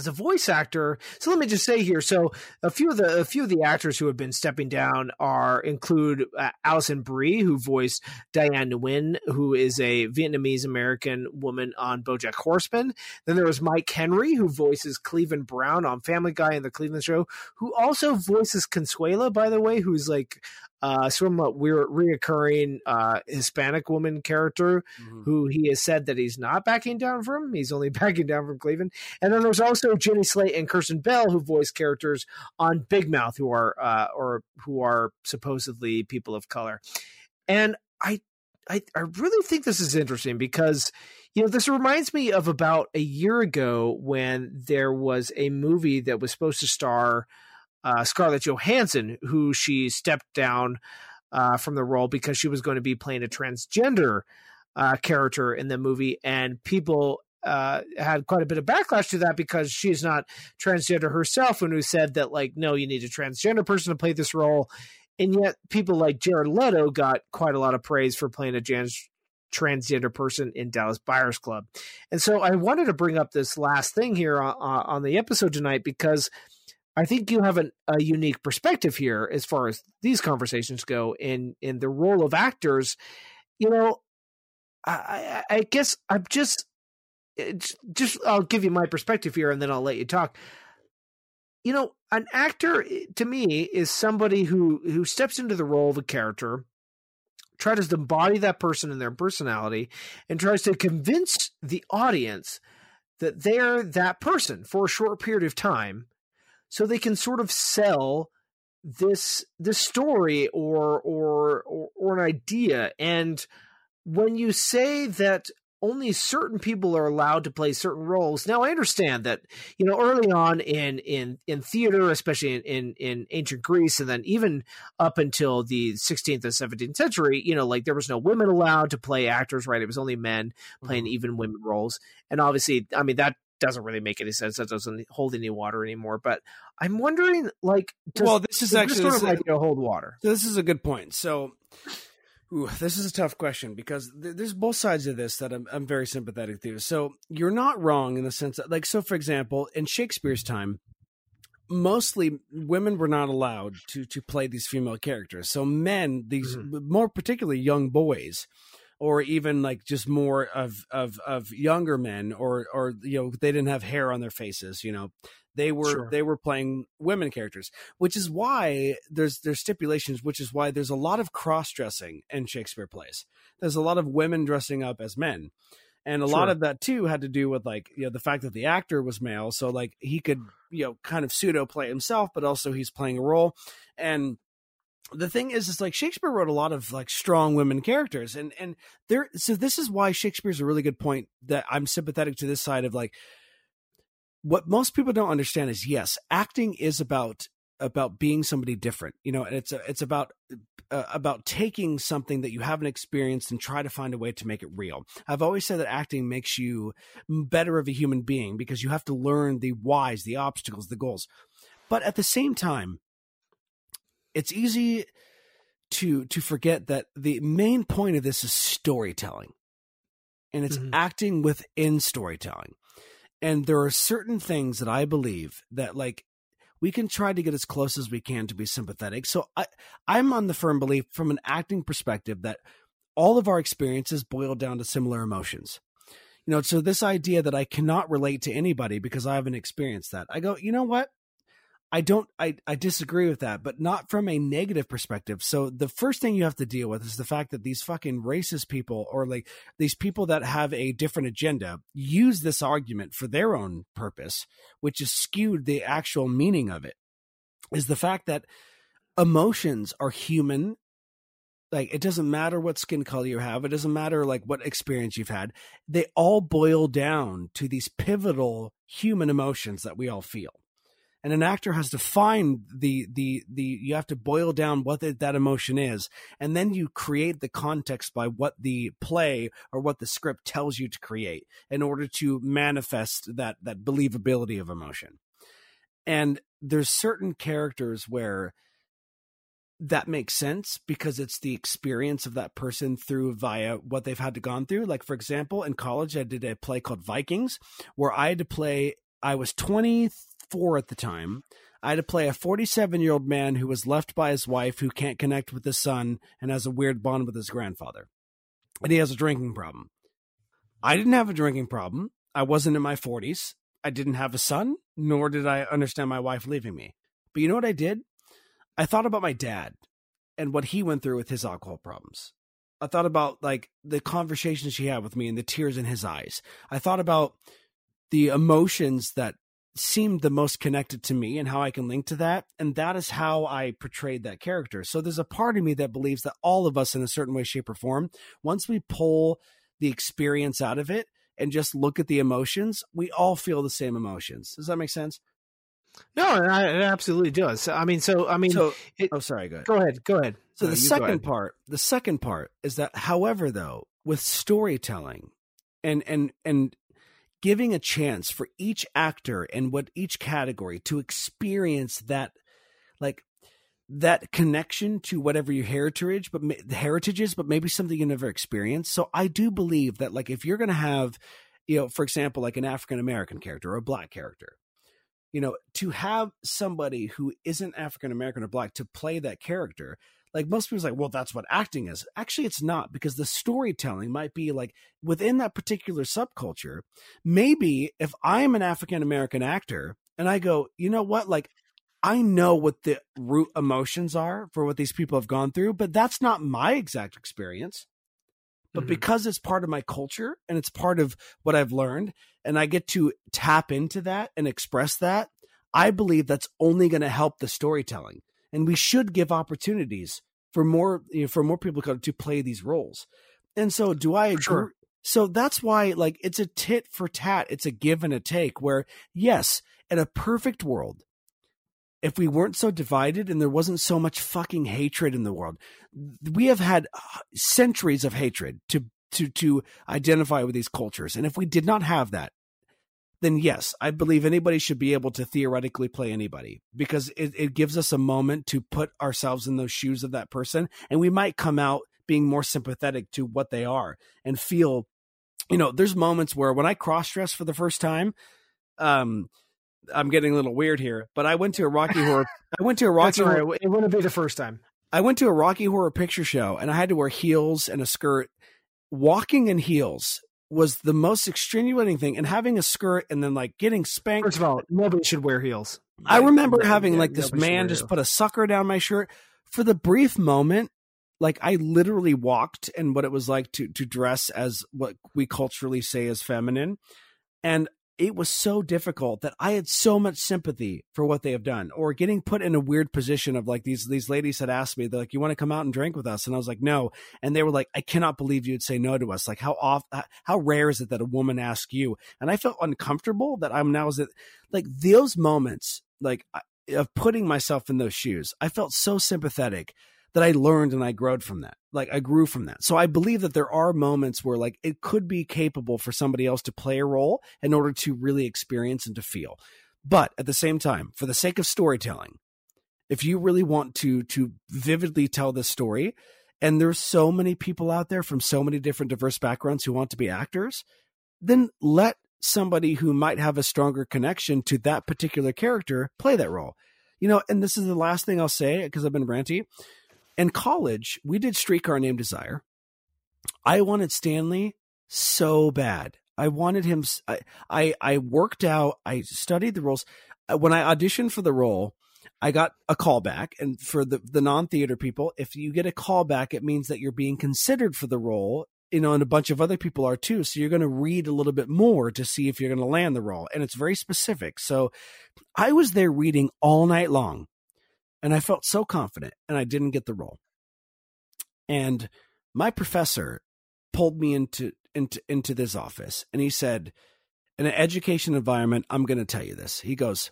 as a voice actor. So let me just say here. So a few of the a few of the actors who have been stepping down are include uh, Alison Brie, who voiced Diane Nguyen, who is a Vietnamese American woman on BoJack Horseman. Then there was Mike Henry, who voices Cleveland Brown on Family Guy and the Cleveland Show, who also voices Consuela, by the way, who's like uh, somewhat weird, reoccurring uh, Hispanic woman character mm-hmm. who he has said that he's not backing down from. He's only backing down from Cleveland. And then there's also Jenny Slate and Kristen Bell who voice characters on Big Mouth who are uh, or who are supposedly people of color. And I, I I really think this is interesting because you know this reminds me of about a year ago when there was a movie that was supposed to star uh, Scarlett Johansson, who she stepped down uh, from the role because she was going to be playing a transgender uh, character in the movie, and people uh, had quite a bit of backlash to that because she's not transgender herself, and who said that like, no, you need a transgender person to play this role, and yet people like Jared Leto got quite a lot of praise for playing a trans- transgender person in Dallas Buyers Club, and so I wanted to bring up this last thing here on, on the episode tonight because I think you have an, a unique perspective here as far as these conversations go in in the role of actors. You know, I, I guess I'm just just I'll give you my perspective here, and then I'll let you talk. You know, an actor eh, to me is somebody who who steps into the role of a character, tries to embody that person and their personality, and tries to convince the audience that they're that person for a short period of time so they can sort of sell this this story or or or, or an idea and when you say that only certain people are allowed to play certain roles. Now, I understand that you know early on in in in theater, especially in in, in ancient Greece, and then even up until the 16th and 17th century, you know, like there was no women allowed to play actors, right? It was only men playing mm-hmm. even women roles, and obviously, I mean that doesn't really make any sense. That doesn't hold any water anymore. But I'm wondering, like, does, well, this is actually sort of idea hold water. This is a good point. So, ooh, this is a tough question because th- there's both sides of this that I'm, I'm very sympathetic to. So you're not wrong in the sense that, like, so for example, in Shakespeare's time, mostly women were not allowed to to play these female characters. So men, these mm-hmm. more particularly young boys or even like just more of of of younger men or or you know they didn't have hair on their faces you know they were sure. they were playing women characters which is why there's there's stipulations which is why there's a lot of cross dressing in shakespeare plays there's a lot of women dressing up as men and a sure. lot of that too had to do with like you know the fact that the actor was male so like he could you know kind of pseudo play himself but also he's playing a role and the thing is is like shakespeare wrote a lot of like strong women characters and and there so this is why shakespeare's a really good point that i'm sympathetic to this side of like what most people don't understand is yes acting is about about being somebody different you know and it's it's about uh, about taking something that you haven't experienced and try to find a way to make it real. I've always said that acting makes you better of a human being because you have to learn the whys the obstacles the goals. But at the same time it's easy to to forget that the main point of this is storytelling. And it's mm-hmm. acting within storytelling. And there are certain things that i believe that like we can try to get as close as we can to be sympathetic. So i i'm on the firm belief from an acting perspective that all of our experiences boil down to similar emotions. You know so this idea that i cannot relate to anybody because i haven't experienced that i go you know what I don't I, I disagree with that, but not from a negative perspective. So the first thing you have to deal with is the fact that these fucking racist people or like these people that have a different agenda use this argument for their own purpose, which is skewed the actual meaning of it. Is the fact that emotions are human like it doesn't matter what skin color you have it doesn't matter like what experience you've had they all boil down to these pivotal human emotions that we all feel and an actor has to find the the the you have to boil down what the, that emotion is. And then you create the context by what the play or what the script tells you to create in order to manifest that that believability of emotion. And there's certain characters where that makes sense because it's the experience of that person through via what they've had to gone through. Like for example in college i did a play called vikings where i had to play I was 24 at the time. I had to play a 47 year old man who was left by his wife who can't connect with his son and has a weird bond with his grandfather. And he has a drinking problem. I didn't have a drinking problem. I wasn't in my 40s. I didn't have a son, nor did I understand my wife leaving me. But you know what I did? I thought about my dad and what he went through with his alcohol problems. I thought about like the conversations he had with me and the tears in his eyes. I thought about the emotions that seemed the most connected to me and how I can link to that. And that is how I portrayed that character. So there's a part of me that believes that all of us, in a certain way, shape, or form, once we pull the experience out of it and just look at the emotions, we all feel the same emotions. Does that make sense? No, it absolutely does. I mean, so I mean, So, it, oh, sorry, go ahead. go ahead, go ahead. So No, the second part, the second part is that, however, though, with storytelling and and and giving a chance for each actor and what each category to experience that, like that connection to whatever your heritage, but the heritage is, but maybe something you never experienced. So I do believe that, like, if you're going to have, you know, for example, like an African American character or a black character, you know, to have somebody who isn't African American or black to play that character, like most people's like, well, that's what acting is. Actually, it's not because the storytelling might be like within that particular subculture. Maybe if I am an African American actor and I go, you know what, like I know what the root emotions are for what these people have gone through, but that's not my exact experience. But Mhm. because it's part of my culture and it's part of what I've learned, and I get to tap into that and express that, I believe that's only going to help the storytelling. And we should give opportunities for more you know, for more people to to play these roles. And so, do I agree? Sure. So that's why, like, it's a tit for tat. It's a give and a take. Where yes, in a perfect world, if we weren't so divided and there wasn't so much fucking hatred in the world, we have had uh, centuries of hatred to to to identify with these cultures. And if we did not have that, then yes, I believe anybody should be able to theoretically play anybody because it, it gives us a moment to put ourselves in those shoes of that person, and we might come out being more sympathetic to what they are and feel. You know, there's moments where when I cross dress for the first time, um, I'm getting a little weird here, but I went to a Rocky Horror. I went to a Rocky Horror. right. It wouldn't be the first time. I went to a Rocky Horror Picture Show and I had to wear heels and a skirt. Walking in heels was the most extenuating thing, and having a skirt and then like getting spanked. First of all, nobody should wear heels. I remember having yeah, like this man just heels. put a sucker down my shirt for the brief moment. Like I literally walked and what it was like to to dress as what we culturally say as feminine, and it was so difficult that I had so much sympathy for what they have done, or getting put in a weird position of like these these ladies had asked me, they're like, "You want to come out and drink with us?" And I was like, "No," and they were like, "I cannot believe you'd say no to us. Like how off how rare is it that a woman asks you?" And I felt uncomfortable that I'm now is it like those moments like of putting myself in those shoes. I felt so sympathetic that I learned and I growed from that. Like I grew from that. So I believe that there are moments where like it could be capable for somebody else to play a role in order to really experience and to feel. But at the same time, for the sake of storytelling, if you really want to to vividly tell this story, and there's so many people out there from so many different diverse backgrounds who want to be actors, then let somebody who might have a stronger connection to that particular character play that role. You know, and this is the last thing I'll say because I've been ranty. In college, we did Streetcar Named Desire. I wanted Stanley so bad. I wanted him. I I worked out. I studied the roles. Uh, When I auditioned for the role, I got a callback. And for the the non theater people, if you get a callback, it means that you're being considered for the role. You know, and a bunch of other people are too. So you're going to read a little bit more to see if you're going to land the role, and it's very specific. So I was there reading all night long, and I felt so confident, and I didn't get the role. And my professor pulled me into into into this office and he said in an education environment i'm going to tell you this. He goes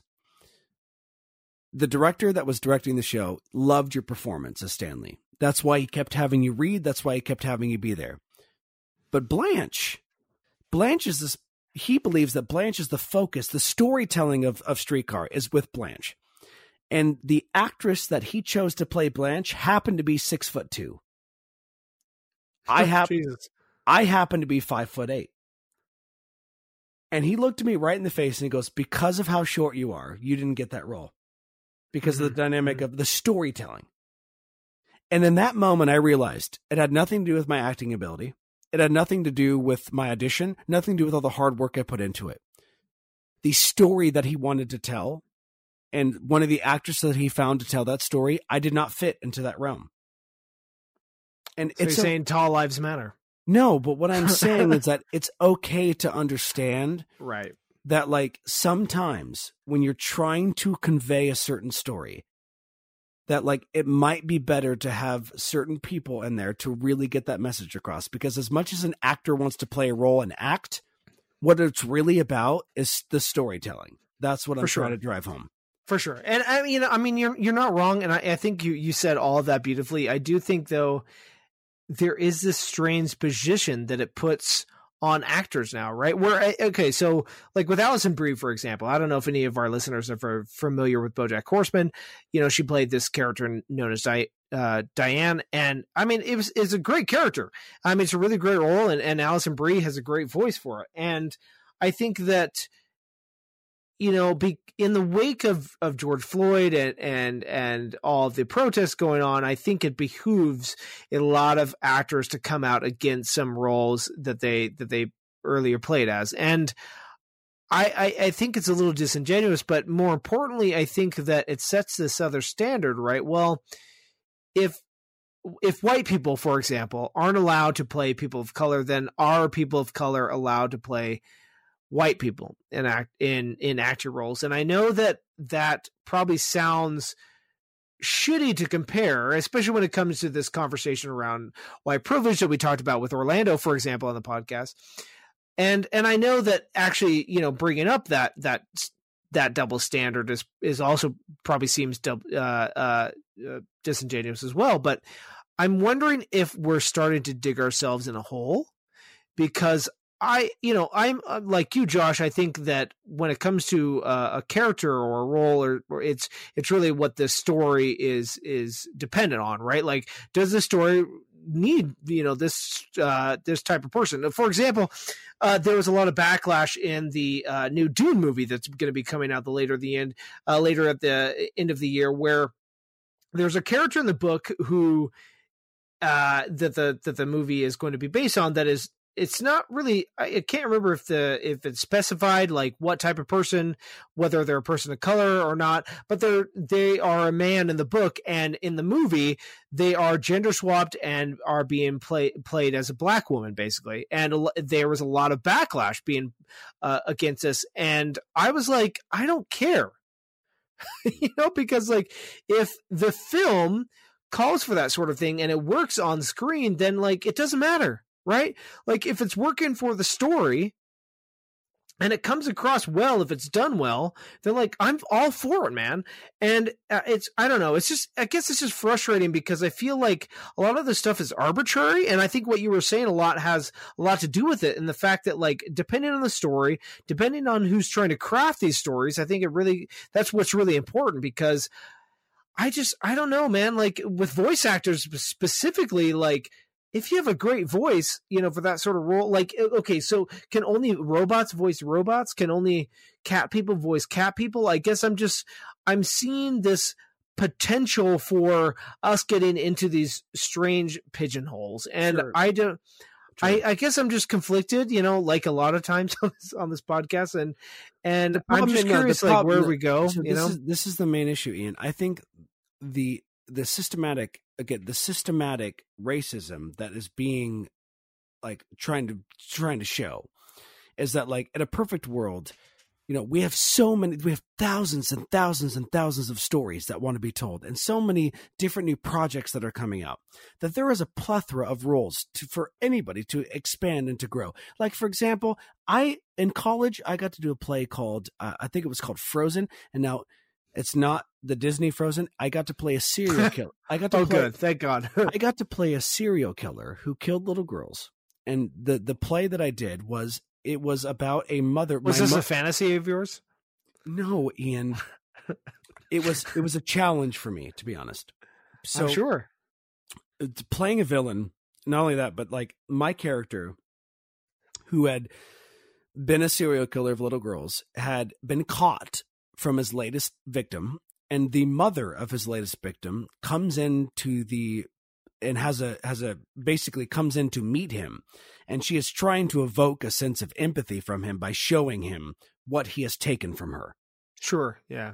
the director that was directing the show loved your performance as stanley. That's why he kept having you read. That's why he kept having you be there. But blanche blanche is this he believes that blanche is the focus the storytelling of of streetcar is with blanche and the actress that he chose to play blanche happened to be six foot two i have I happen to be five foot eight. And he looked at me right in the face and he goes, Because of how short you are, you didn't get that role. Because mm-hmm. of the mm-hmm. dynamic mm-hmm. of the storytelling. And in that moment, I realized it had nothing to do with my acting ability. It had nothing to do with my audition, nothing to do with all the hard work I put into it. The story that he wanted to tell and one of the actors that he found to tell that story, I did not fit into that realm. And so it's a, saying tall lives matter. No, but what I'm saying is that it's okay to understand right that like sometimes when you're trying to convey a certain story that like it might be better to have certain people in there to really get that message across because as much as an actor wants to play a role and act what it's really about is the storytelling that's what For i'm sure. trying to drive home for sure. And I mean, I mean, you're you're not wrong, and I, I think you you said all that beautifully. I do think though there is this strange position that it puts on actors now, right? Where okay, so like with Alison Brie, for example, I don't know if any of our listeners are familiar with BoJack Horseman. You know, she played this character known as Di- uh, Diane, and I mean, it was it's a great character. I mean, it's a really great role, and, and Alison Brie has a great voice for it. And I think that you know, be in the wake of, of George Floyd and, and and all the protests going on, I think it behooves a lot of actors to come out against some roles that they that they earlier played as. And I, I, I think it's a little disingenuous, but more importantly, I think that it sets this other standard, right? Well, if if white people, for example, aren't allowed to play people of color, then are people of color allowed to play white people in act in in actor roles. And i know that that probably sounds shitty to compare especially when it comes to this conversation around white privilege that we talked about with orlando for example on the podcast. And and i know that actually you know bringing up that that that double standard is is also probably seems uh, uh, uh, disingenuous as well. But i'm wondering if we're starting to dig ourselves in a hole because I, you know, I'm uh, like you, Josh. I think that when it comes to uh, a character or a role, or, or, it's it's really what the story is is dependent on, right? Like, does the story need you know this uh, this type of person? For example, uh, there was a lot of backlash in the uh, new Dune movie that's going to be coming out the later the end uh, later at the end of the year, where there's a character in the book who uh, that the that the movie is going to be based on that is it's not really I, can't remember if the if it's specified like what type of person whether they're a person of color or not but they're they are a man in the book and in the movie they are gender swapped and are being play, played as a black woman basically. And there was a lot of backlash being uh, against this and i was like i don't care. You know because like if the film calls for that sort of thing and it works on screen then like it doesn't matter right? Like if it's working for the story and it comes across well if it's done well, then like I'm all for it, man. And uh, it's I don't know, it's just I guess it's just frustrating because I feel like a lot of this stuff is arbitrary and I think what you were saying a lot has a lot to do with it and the fact that like depending on the story, depending on who's trying to craft these stories, I think it really that's what's really important because I just I don't know, man, like with voice actors specifically like if you have a great voice, you know, for that sort of role, like okay, so can only robots voice robots? Can only cat people voice cat people? I guess I'm just I'm seeing this potential for us getting into these strange pigeonholes, and sure. I don't. I, I, guess I'm just conflicted, you know, like a lot of times on this on this podcast, and and I'm just curious, like where we go. So you know, is, this is the main issue, Ian. I think the the systematic again the systematic racism that is being like trying to trying to show is that like in a perfect world you know we have so many we have thousands and thousands and thousands of stories that want to be told and so many different new projects that are coming out that there is a plethora of roles to, for anybody to expand and to grow. Like for example i in college i got to do a play called uh, i think it was called frozen and now it's not the Disney Frozen. I got to play a serial killer. I got to oh, play, good, thank God. I got to play a serial killer who killed little girls. And the the play that I did was it was about a mother. Was this mo- a fantasy of yours? No, Ian. it was it was a challenge for me to be honest. So I'm sure playing a villain. Not only that, but like my character, who had been a serial killer of little girls, had been caught from his latest victim, and the mother of his latest victim comes into the and has a has a basically comes in to meet him and she is trying to evoke a sense of empathy from him by showing him what he has taken from her Sure. Yeah.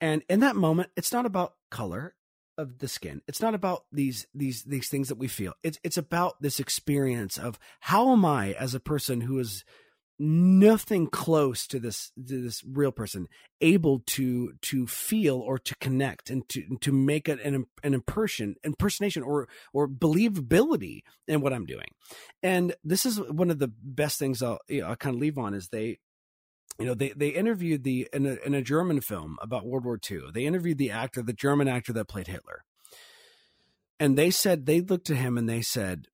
and in that moment it's not about color of the skin it's not about these these these things that we feel it's it's about this experience of how am i as a person who is nothing close to this to this real person able to to feel or to connect and to to make an an impression impersonation or or believability in what I'm doing. And this is one of the best things I'll, you know, I'll kind of leave on is they you know they they interviewed the in a, in a German film about World War II they interviewed the actor the German actor that played Hitler. And they said they looked at him and they said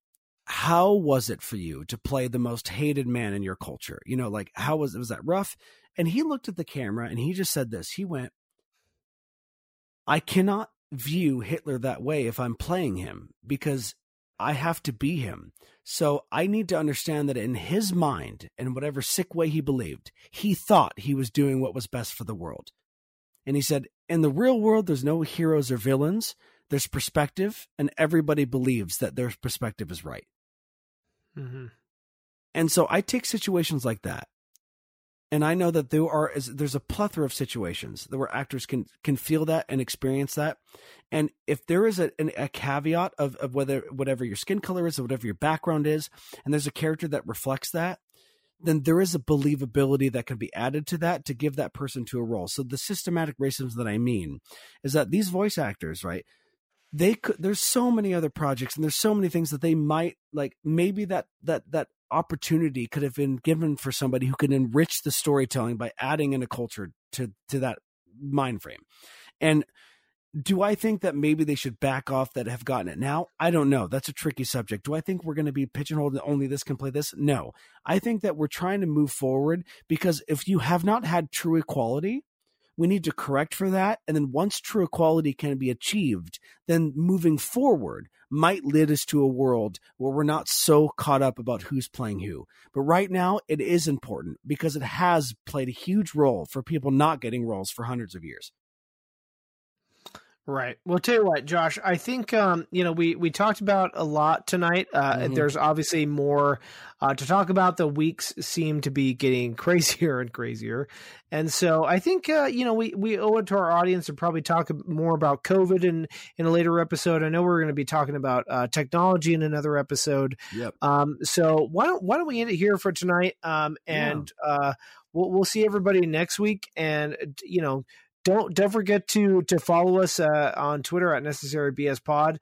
how was it for you to play the most hated man in your culture? You know, like how was it was that rough? And he looked at the camera and he just said this. He went, I cannot view Hitler that way if I'm playing him because I have to be him. So I need to understand that in his mind, in whatever sick way he believed, he thought he was doing what was best for the world. And he said, in the real world, there's no heroes or villains. There's perspective, and everybody believes that their perspective is right. Mm-hmm. And so I take situations like that, and I know that there are there's a plethora of situations where actors can can feel that and experience that. And if there is a, a caveat of, of whether whatever your skin color is or whatever your background is, and there's a character that reflects that, then there is a believability that can be added to that to give that person to a role. So the systematic racism that I mean is that these voice actors, right? They could there's so many other projects and there's so many things that they might like maybe that that that opportunity could have been given for somebody who can enrich the storytelling by adding in a culture to to that mind frame and do I think that maybe they should back off that have gotten it now? I don't know. That's a tricky subject. Do I think we're going to be pigeonholed that only this can play this? No. I think that we're trying to move forward because if you have not had true equality, we need to correct for that. And then once true equality can be achieved, then moving forward might lead us to a world where we're not so caught up about who's playing who. But right now, it is important because it has played a huge role for people not getting roles for hundreds of years. Right. Well, tell you what, Josh. I think um, you know we we talked about a lot tonight. Uh, mm-hmm. There's obviously more uh, to talk about. The weeks seem to be getting crazier and crazier, and so I think uh, you know we we owe it to our audience to probably talk more about COVID in in a later episode. I know we're going to be talking about uh, technology in another episode. Yep. Um. So why don't why don't we end it here for tonight? Um. And yeah. uh, we'll we'll see everybody next week. And you know don't don't forget to to follow us uh, on Twitter at Necessary BS Pod,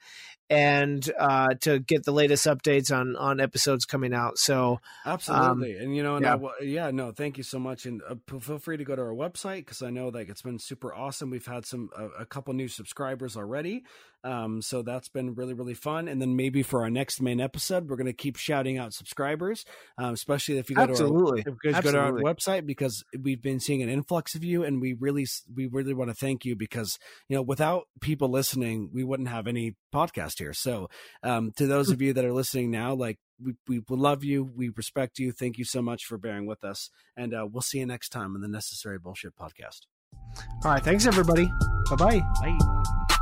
and uh, to get the latest updates on on episodes coming out. So absolutely, um, and you know, and yeah. I, yeah, no, thank you so much, and uh, feel free to go to our website because I know like it's been super awesome. We've had some a, a couple new subscribers already, um, so that's been really, really fun. And then maybe for our next main episode, we're going to keep shouting out subscribers, um, especially if you go Absolutely. to our, if you go to our website because we've been seeing an influx of you, and we really, we really want to thank you because you know without people listening, we wouldn't have any podcast here. So um, to those of you that are listening now, like we, we love you. We respect you. Thank you so much for bearing with us. And uh, we'll see you next time on the Necessary Bullshit podcast. All right. Thanks, everybody. Bye-bye. Bye.